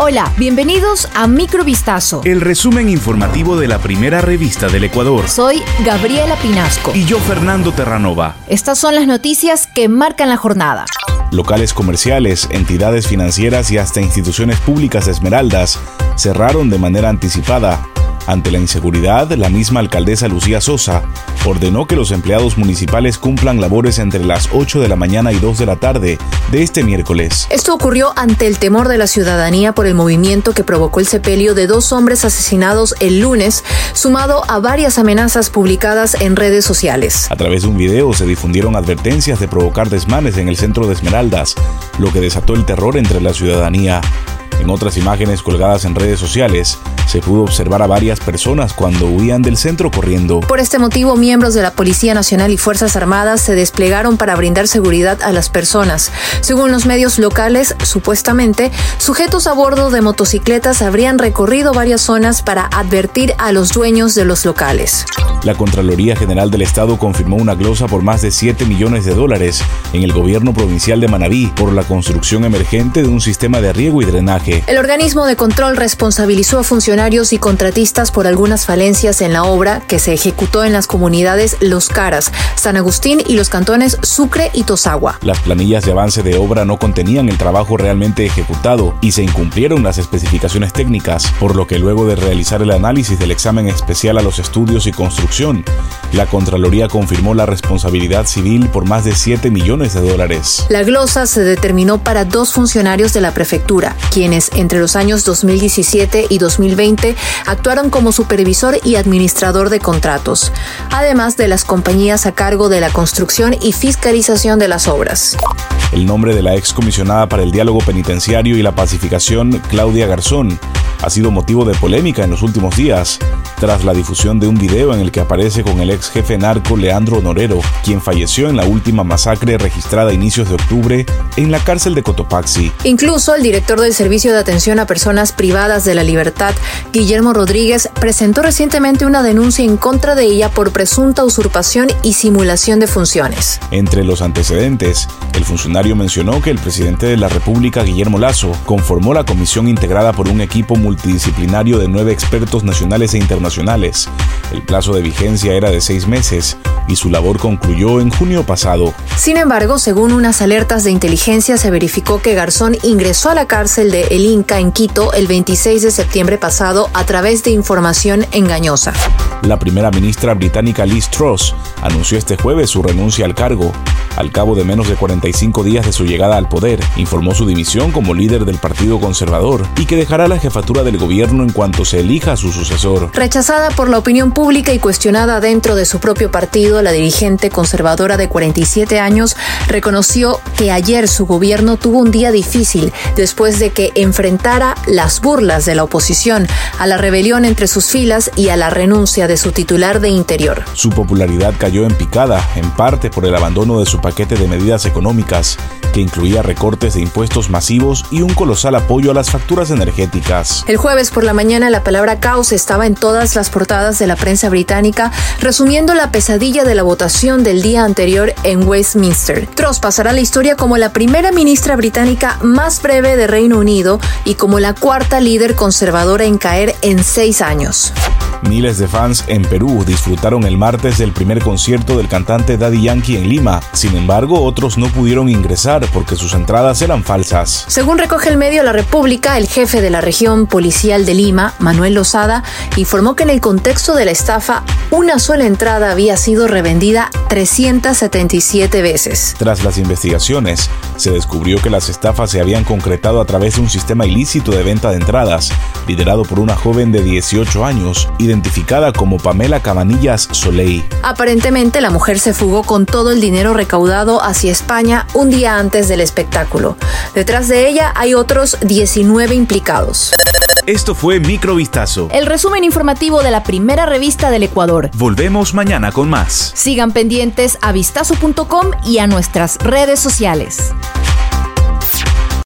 Hola, bienvenidos a Microvistazo. El resumen informativo de la primera revista del Ecuador. Soy Gabriela Pinasco. Y yo, Fernando Terranova. Estas son las noticias que marcan la jornada. Locales comerciales, entidades financieras y hasta instituciones públicas de Esmeraldas cerraron de manera anticipada ante la inseguridad, la misma alcaldesa Lucía Sosa ordenó que los empleados municipales cumplan labores entre las 8 de la mañana y 2 de la tarde de este miércoles. Esto ocurrió ante el temor de la ciudadanía por el movimiento que provocó el sepelio de dos hombres asesinados el lunes, sumado a varias amenazas publicadas en redes sociales. A través de un video se difundieron advertencias de provocar desmanes en el centro de Esmeraldas, lo que desató el terror entre la ciudadanía. En otras imágenes colgadas en redes sociales, se pudo observar a varias personas cuando huían del centro corriendo. Por este motivo, miembros de la Policía Nacional y Fuerzas Armadas se desplegaron para brindar seguridad a las personas. Según los medios locales, supuestamente, sujetos a bordo de motocicletas habrían recorrido varias zonas para advertir a los dueños de los locales. La Contraloría General del Estado confirmó una glosa por más de 7 millones de dólares en el gobierno provincial de Manabí por la construcción emergente de un sistema de riego y drenaje. El organismo de control responsabilizó a funcionarios y contratistas por algunas falencias en la obra que se ejecutó en las comunidades Los Caras, San Agustín y los cantones Sucre y Tosagua. Las planillas de avance de obra no contenían el trabajo realmente ejecutado y se incumplieron las especificaciones técnicas, por lo que luego de realizar el análisis del examen especial a los estudios y construcciones la Contraloría confirmó la responsabilidad civil por más de 7 millones de dólares. La glosa se determinó para dos funcionarios de la prefectura, quienes entre los años 2017 y 2020 actuaron como supervisor y administrador de contratos, además de las compañías a cargo de la construcción y fiscalización de las obras. El nombre de la excomisionada para el diálogo penitenciario y la pacificación, Claudia Garzón, ha sido motivo de polémica en los últimos días, tras la difusión de un video en el que aparece con el ex jefe narco Leandro Norero, quien falleció en la última masacre registrada a inicios de octubre en la cárcel de Cotopaxi. Incluso el director del Servicio de Atención a Personas Privadas de la Libertad, Guillermo Rodríguez, presentó recientemente una denuncia en contra de ella por presunta usurpación y simulación de funciones. Entre los antecedentes, el funcionario mencionó que el presidente de la República, Guillermo Lazo, conformó la comisión integrada por un equipo multidisciplinario de nueve expertos nacionales e internacionales. El plazo de vigencia era de seis meses y su labor concluyó en junio pasado. Sin embargo, según unas alertas de inteligencia, se verificó que Garzón ingresó a la cárcel de El Inca en Quito el 26 de septiembre pasado a través de información engañosa. La primera ministra británica Liz Truss anunció este jueves su renuncia al cargo. Al cabo de menos de 45 días de su llegada al poder, informó su dimisión como líder del Partido Conservador y que dejará la jefatura del gobierno en cuanto se elija a su sucesor. Rechazada por la opinión pública y cuestionada dentro de su propio partido, la dirigente conservadora de 47 años reconoció que ayer su gobierno tuvo un día difícil después de que enfrentara las burlas de la oposición, a la rebelión entre sus filas y a la renuncia de su titular de Interior. Su popularidad cayó en picada, en parte por el abandono de su paquete de medidas económicas, que incluía recortes de impuestos masivos y un colosal apoyo a las facturas energéticas. El jueves por la mañana la palabra caos estaba en todas las portadas de la prensa británica, resumiendo la pesadilla de la votación del día anterior en Westminster. Truss pasará la historia como la primera ministra británica más breve de Reino Unido y como la cuarta líder conservadora en caer en seis años. Miles de fans en Perú disfrutaron el martes del primer concierto del cantante Daddy Yankee en Lima. Sin embargo, otros no pudieron ingresar porque sus entradas eran falsas. Según recoge el medio La República, el jefe de la región policial de Lima, Manuel Lozada, informó que en el contexto de la estafa, una sola entrada había sido revendida 377 veces. Tras las investigaciones, se descubrió que las estafas se habían concretado a través de un sistema ilícito de venta de entradas, liderado por una joven de 18 años, identificada como Pamela Cabanillas Soleil. Aparentemente, la mujer se fugó con todo el dinero recaudado hacia España un día antes del espectáculo. Detrás de ella hay otros 19 implicados. Esto fue Microvistazo. El resumen informativo de la primera revista del Ecuador. Volvemos mañana con más. Sigan pendientes a vistazo.com y a nuestras redes sociales.